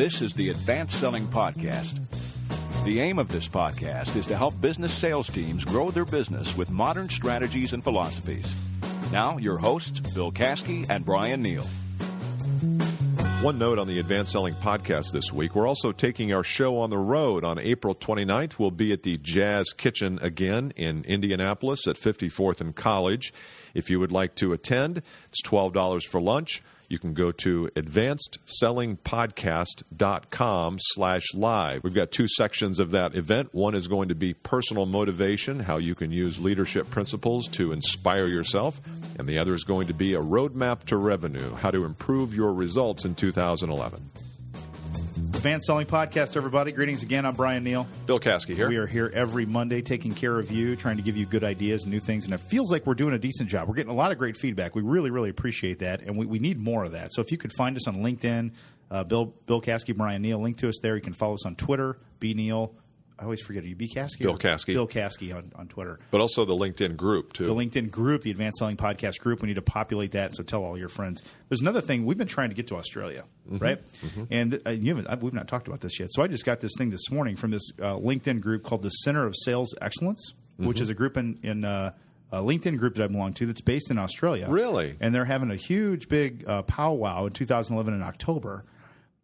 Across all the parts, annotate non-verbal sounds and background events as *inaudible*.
This is the Advanced Selling Podcast. The aim of this podcast is to help business sales teams grow their business with modern strategies and philosophies. Now, your hosts, Bill Caskey and Bryan Neale. One note on the Advanced Selling Podcast this week. We're also taking our show on the road on April 29th. We'll be at the Jazz Kitchen again in Indianapolis at 54th and College. If you would like to attend, it's $12 for lunch. You can go to advancedsellingpodcast.com slash live. We've got two sections of that event. One is going to be personal motivation, how you can use leadership principles to inspire yourself. And the other is going to be a roadmap to revenue, how to improve your results in 2011. Advanced Selling Podcast, everybody. Greetings again. I'm Bryan Neale. Bill Caskey here. We are here every Monday taking care of you, trying to give you good ideas and new things. And it feels like we're doing a decent job. We're getting a lot of great feedback. We really, really appreciate that. And we, we need more of that. So if you could find us on LinkedIn, uh, Bill Bill Caskey, Bryan Neale, link to us there. You can follow us on Twitter, B Neal. I always forget. Are you B Caskey? Bill Caskey. Bill Caskey on, on Twitter. But also the LinkedIn group, too. The LinkedIn group, the Advanced Selling Podcast group. We need to populate that, so tell all your friends. There's another thing. We've been trying to get to Australia, Mm-hmm. right? And uh, you haven't, we've not talked about this yet. So I just got this thing this morning from this uh, LinkedIn group called the Center of Sales Excellence, Mm-hmm. which is a group in, in uh, a LinkedIn group that I belong to that's based in Australia. Really? And they're having a huge, big uh, powwow in 2011 in October.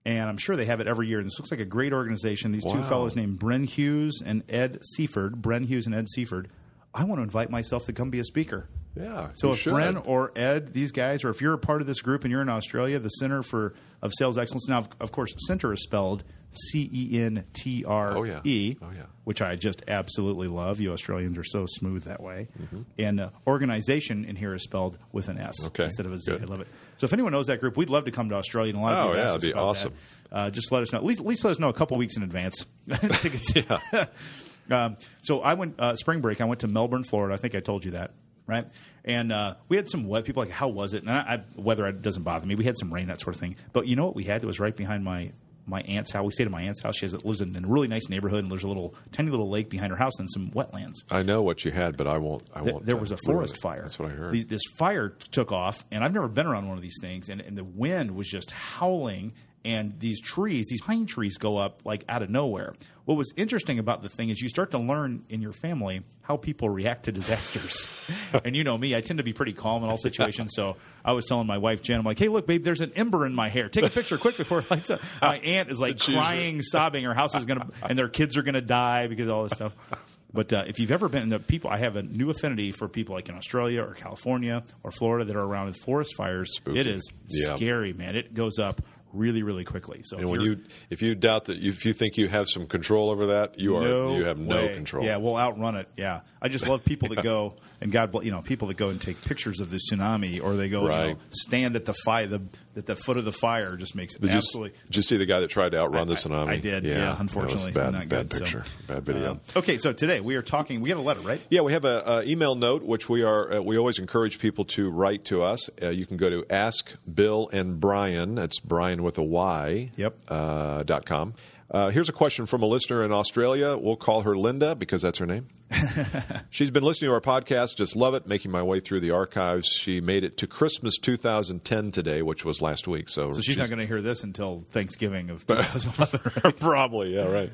And I'm sure they have it every year. And this looks like a great organization. These two fellows named Bren Hughes and Ed Seaford. Bren Hughes and Ed Seaford. I want to invite myself to come be a speaker. Yeah. So if should. Bren or Ed, these guys, or if you're a part of this group and you're in Australia, the Center for of Sales Excellence. Now, of, course, Center is spelled C E N T R Oh, yeah. E, Oh, yeah. which I just absolutely love. You Australians are so smooth that way. Mm-hmm. And uh, organization in here is spelled with an S Okay. instead of a Z. Good. I love it. So if anyone knows that group, we'd love to come to Australia. And a lot of Oh, yeah, that'd be about awesome. that. Uh, just let us know. At least, at least let us know a couple weeks in advance. *laughs* Tickets. *laughs* *laughs* Um, so I went uh, spring break. I went to Melbourne, Florida. I think I told you that, right? And uh, we had some weather. People like, how was it? And I, I, weather doesn't bother me. We had some rain, that sort of thing. But you know what we had that was right behind my my aunt's house. We stayed at my aunt's house. She has, lives in, in a really nice neighborhood, and there's a little tiny little lake behind her house and some wetlands. I know what you had, but I won't. I won't. there uh, was a forest fire. That's what I heard. The- this fire took off, and I've never been around one of these things, and, and the wind was just howling, and these trees, these pine trees, go up like out of nowhere. What was interesting about the thing is you start to learn in your family how people react to disasters. *laughs* and you know me, I tend to be pretty calm in all situations. So I was telling my wife Jen, I'm like, "Hey, look, babe, there's an ember in my hair. Take a picture quick before it lights up." My *laughs* aunt is like crying, sobbing. Her house is gonna, and their kids are gonna die because of all this stuff. But uh, if you've ever been in the people, I have a new affinity for people like in Australia or California or Florida that are around with forest fires. It is Yeah. scary, man. It goes up really, really quickly. So and if when you're- if you doubt that, if you think you have some control over that, you are, no you have no way. control. Yeah, we'll outrun it. Yeah, I just love people that *laughs* go and God, you know, people that go and take pictures of the tsunami or they go you know, stand at the fire, the at the foot of the fire just makes it Did you, absolutely. did you see the guy that tried to outrun the tsunami? I did, yeah, was unfortunately, bad, not bad good, so. picture, bad video. Um, okay, so today we are talking. We got a letter, right? Yeah, we have a, a email note which we are uh, we always encourage people to write to us. Uh, you can go to Ask Bill and Bryan. That's Bryan with a Y. Yep. Uh, dot com. Uh, here's a question from a listener in Australia. We'll call her Linda because that's her name. *laughs* She's been listening to our podcast, just love it, making my way through the archives. She made it to Christmas 2010 today, which was last week. So, So she's not going to hear this until Thanksgiving of *laughs* 2011. right? Probably, yeah, right.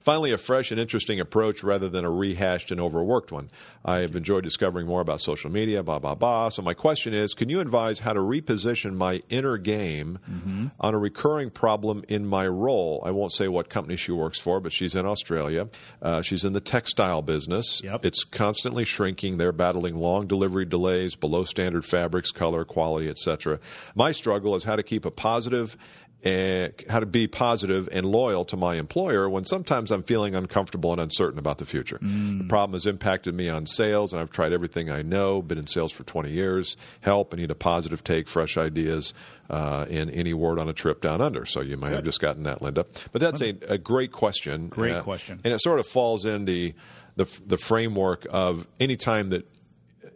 Finally, a fresh and interesting approach rather than a rehashed and overworked one. I have enjoyed discovering more about social media, blah, blah, blah. So, my question is can you advise how to reposition my inner game Mm-hmm. on a recurring problem in my role? I won't say what company she works for, but she's in Australia. Uh, she's in the textile business. Yep. It's constantly shrinking. They're battling long delivery delays, below standard fabrics, color, quality, etc. My struggle is how to keep a positive and how to be positive and loyal to my employer when sometimes I'm feeling uncomfortable and uncertain about the future. The problem has impacted me on sales, and I've tried everything I know, been in sales for 20 years. Help, I need a positive take, fresh ideas, uh, and any word on a trip down under. So you might have just gotten that, Linda. But that's a, a great question. Great Uh, question. And it sort of falls in the, the, the framework of any time that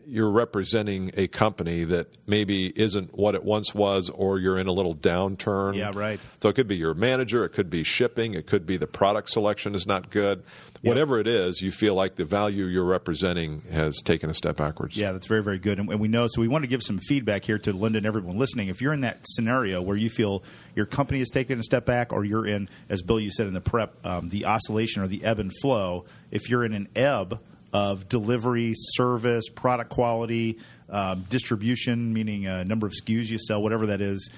you're representing a company that maybe isn't what it once was, or you're in a little downturn. Yeah, right. So it could be your manager, it could be shipping, it could be the product selection is not good. Whatever it is, you feel like the value you're representing has taken a step backwards. Yeah, that's very, very good. And, and we know, so we want to give some feedback here to Linda and everyone listening. If you're in that scenario where you feel your company is taking a step back, or you're in, as Bill, you said in the prep, um, the oscillation or the ebb and flow, if you're in an ebb, of delivery, service, product quality, um, distribution, meaning a number of SKUs you sell, whatever that is,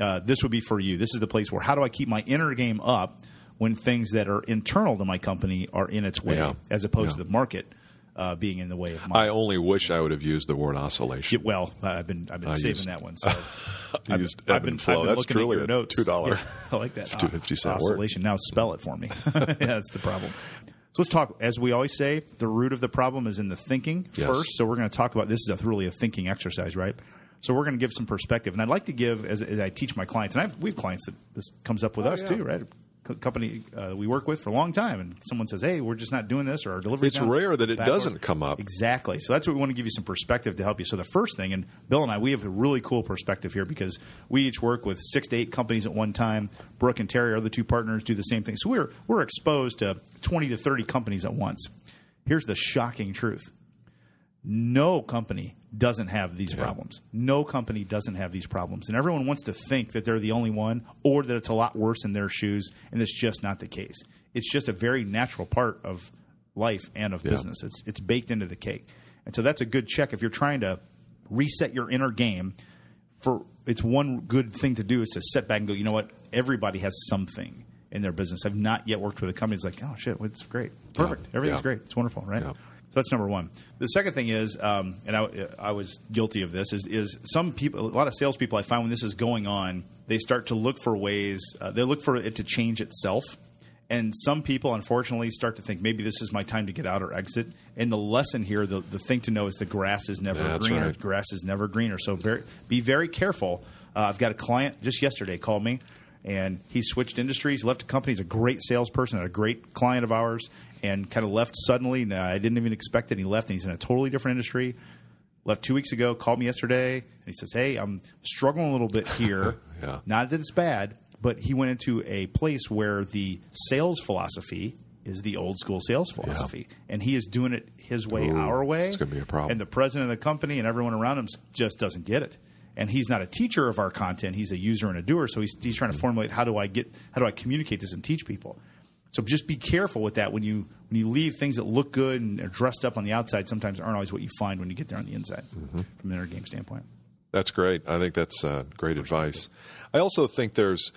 uh, this would be for you. This is the place where how do I keep my inner game up when things that are internal to my company are in its way, Yeah. as opposed Yeah. to the market uh, being in the way of my. I only wish I would have used the word oscillation. Yeah, well, I've been I've been I saving used- that one. So *laughs* I've, used I've been, flow. I've been That's truly your a notes. $2 Yeah, *laughs* I like that. 250 cent word. oscillation. Now spell it for me. *laughs* yeah, that's the problem. So let's talk. As we always say, the root of the problem is in the thinking Yes. first. So we're going to talk about this is a, really a thinking exercise, right? So we're going to give some perspective, and I'd like to give as, as I teach my clients, and I've, we have clients that this comes up with oh, us Oh, yeah. too, right? Co- company uh, we work with for a long time, and someone says, "Hey, we're just not doing this," or our delivery. It's rare that it doesn't come up. Exactly. So that's what we want to give you some perspective to help you. So the first thing, and Bill and I, we have a really cool perspective here because we each work with six to eight companies at one time. Brooke and Terry, our other two partners, do the same thing. So we're we're exposed to twenty to thirty companies at once. Here's the shocking truth: no company doesn't have these problems. No company doesn't have these problems. And everyone wants to think that they're the only one or that it's a lot worse in their shoes, and it's just not the case. It's just a very natural part of life and of business. It's it's baked into the cake. And so that's a good check if you're trying to reset your inner game for it's one good thing to do is to sit back and go, you know what? Everybody has something in their business. I've not yet worked with a company that's like, oh shit, it's great, perfect, everything's Yeah. great, it's wonderful, right? So that's number one. The second thing is, um, and I, I was guilty of this, is, is some people, a lot of salespeople, I find when this is going on, they start to look for ways, uh, they look for it to change itself. And some people, unfortunately, start to think maybe this is my time to get out or exit. And the lesson here, the, the thing to know is the grass is never greener. right. Grass is never greener. So very, be very careful. Uh, I've got a client just yesterday called me, and he switched industries, left a company. He's a great salesperson, a great client of ours, and kind of left suddenly. Now, I didn't even expect it. He left, and he's in a totally different industry. Left two weeks ago, called me yesterday, and he says, "Hey, I'm struggling a little bit here. *laughs* Yeah. Not that it's bad, but he went into a place where the sales philosophy." Is the old school sales philosophy, and he is doing it his way, Ooh, our way. it's gonna be a problem. And the president of the company and everyone around him just doesn't get it. And he's not a teacher of our content; he's a user and a doer. So he's, he's trying to formulate how do I get how do I communicate this and teach people. So just be careful with that when you when you leave things that look good and are dressed up on the outside. Sometimes aren't always what you find when you get there on the inside, Mm-hmm. from an inner game standpoint. That's great. I think that's uh, great advice. I also think there's,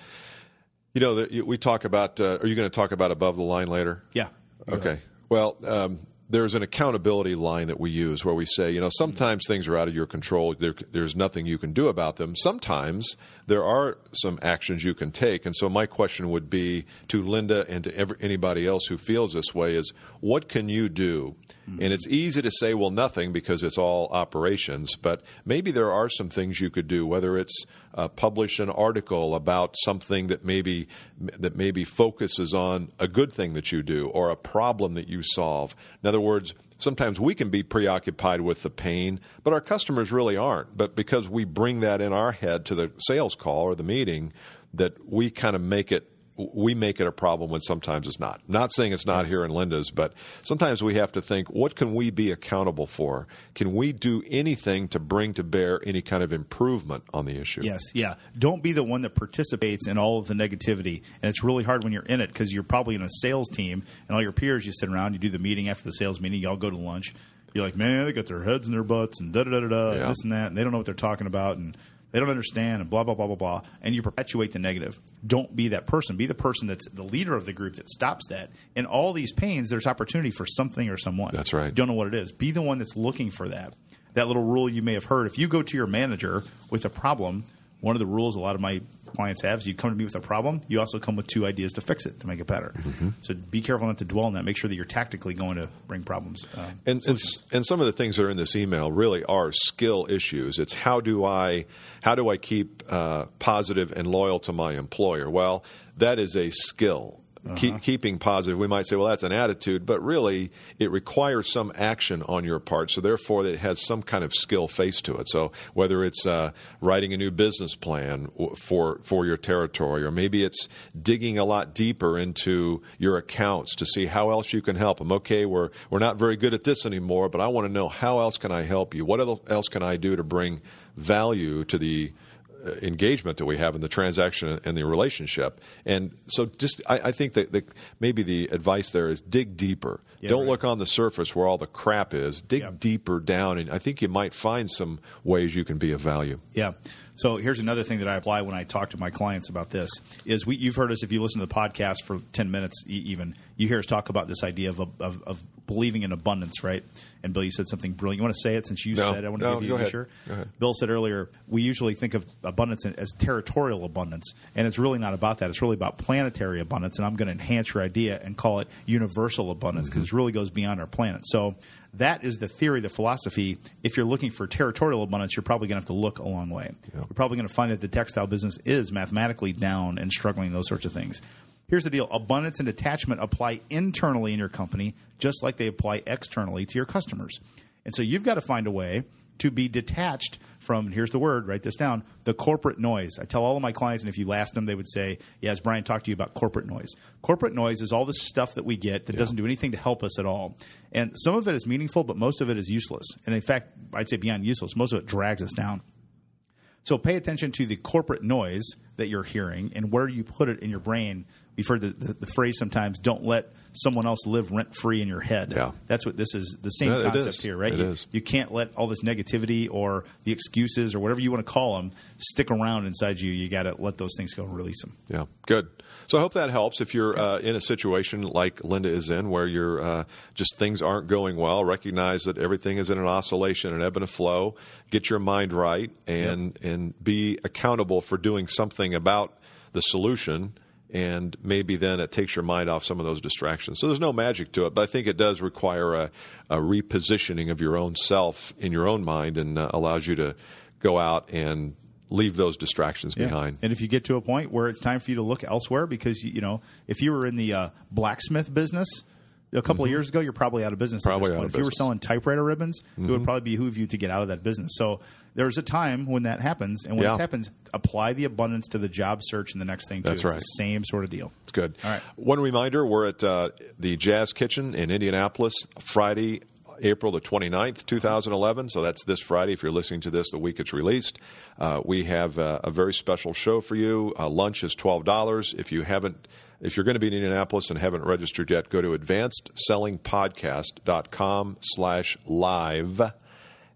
you know, that we talk about. Uh, are you going to talk about above the line later? Yeah. Okay. Well, um, there's an accountability line that we use where we say, you know, mm-hmm. sometimes things are out of your control. There, there's nothing you can do about them. Sometimes there are some actions you can take. And so my question would be to Linda and to every, anybody else who feels this way is, what can you do? Mm-hmm. And it's easy to say, well, nothing because it's all operations. But maybe there are some things you could do, whether it's uh, publish an article about something that maybe that maybe focuses on a good thing that you do or a problem that you solve. In other words, sometimes we can be preoccupied with the pain, but our customers really aren't. But because we bring that in our head to the sales call or the meeting, that we kind of make it we make it a problem when sometimes it's not. Not saying it's not here in Linda's, but sometimes we have to think, what can we be accountable for? Can we do anything to bring to bear any kind of improvement on the issue? Yes, yeah. Don't be the one that participates in all of the negativity. And it's really hard when you're in it because you're probably in a sales team and all your peers, you sit around, you do the meeting after the sales meeting, y'all go to lunch. You're like, man, they got their heads in their butts and da da da da da, Yeah. this and that, and they don't know what they're talking about and they don't understand and blah blah blah blah blah. And you perpetuate the negative. Don't be that person. Be the person that's the leader of the group that stops that. In all these pains, there's opportunity for something or someone. That's right. Don't know what it is. Be the one that's looking for that. That little rule you may have heard. If you go to your manager with a problem, one of the rules a lot of my clients have is you come to me with a problem, you also come with two ideas to fix it to make it better. Mm-hmm. So be careful not to dwell on that. Make sure that you're tactically going to bring problems. Uh, And, and and some of the things that are in this email really are skill issues. It's how do I how do I keep uh, positive and loyal to my employer? Well, that is a skill. Keep, keeping positive. We might say, well, that's an attitude, but really it requires some action on your part. So therefore, it has some kind of skill face to it. So whether it's uh, writing a new business plan for for your territory, or maybe it's digging a lot deeper into your accounts to see how else you can help them. Okay, we're we're not very good at this anymore, but I want to know how else can I help you? What else can I do to bring value to the Uh, engagement that we have in the transaction and the relationship. And so, just I, I think that the, maybe the advice there is dig deeper. Yeah, Don't right. look on the surface where all the crap is. Dig yeah. deeper down, and I think you might find some ways you can be of value. Yeah. So here's another thing that I apply when I talk to my clients about this is we, you've heard us if you listen to the podcast for 10 minutes even you hear us talk about this idea of, of, of believing in abundance right and Bill you said something brilliant you want to say it since you no, said it I want to no, give you a sure Bill said earlier we usually think of abundance as territorial abundance and it's really not about that it's really about planetary abundance and I'm going to enhance your idea and call it universal abundance because mm-hmm. it really goes beyond our planet so that is the theory, the philosophy. If you're looking for territorial abundance, you're probably going to have to look a long way. Yep. You're probably going to find that the textile business is mathematically down and struggling, those sorts of things. Here's the deal. Abundance and detachment apply internally in your company just like they apply externally to your customers. And so you've got to find a way to be detached from here's the word write this down the corporate noise. I tell all of my clients and if you asked them they would say yeah as bryan talked to you about corporate noise? Corporate noise is all the stuff that we get that yeah. doesn't do anything to help us at all. And some of it is meaningful but most of it is useless. And in fact i'd say beyond useless most of it drags us down. So pay attention to the corporate noise that you're hearing and where you put it in your brain we've heard the, the, the phrase sometimes don't let someone else live rent free in your head. Yeah. That's what this is the same yeah, concept here, right? It you, is. you can't let all this negativity or the excuses or whatever you want to call them stick around inside you. You got to let those things go and release them. Yeah, good. So I hope that helps. If you're uh, in a situation like Linda is in, where you're uh, just things aren't going well, recognize that everything is in an oscillation, an ebb and a flow. Get your mind right and yep. and be accountable for doing something about the solution and maybe then it takes your mind off some of those distractions. So there's no magic to it, but I think it does require a, a repositioning of your own self in your own mind and uh, allows you to go out and leave those distractions yeah. behind. And if you get to a point where it's time for you to look elsewhere, because you know, if you were in the uh, blacksmith business a couple mm-hmm. of years ago, you're probably out of business. Probably out of if business. you were selling typewriter ribbons, mm-hmm. it would mm-hmm. probably behoove you to get out of that business. So there's a time when that happens, and when yeah. it happens, apply the abundance to the job search and the next thing too. That's it's right. the same sort of deal. It's good. All right. One reminder: we're at uh, the Jazz Kitchen in Indianapolis Friday. April the 29th, 2011. So that's this Friday. If you're listening to this the week it's released, uh, we have uh, a very special show for you. Uh, lunch is $12. If you haven't if you're going to be in Indianapolis and haven't registered yet, go to advancedsellingpodcast.com slash live.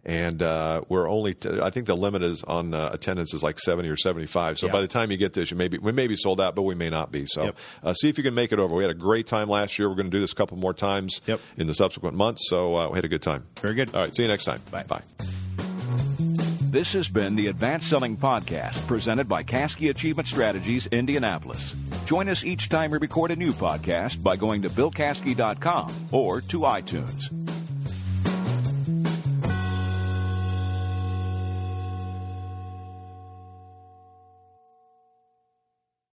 And uh, we're only, t- I think the limit is on uh, attendance is like 70 or 75. So by the time you get this, you may be, we may be sold out, but we may not be. So yep. uh, see if you can make it over. We had a great time last year. We're going to do this a couple more times yep. in the subsequent months. So uh, we had a good time. Very good. All right. See you next time. Bye. Bye. This has been the Advanced Selling Podcast presented by Caskey Achievement Strategies, Indianapolis. Join us each time we record a new podcast by going to BillCaskey.com or to iTunes.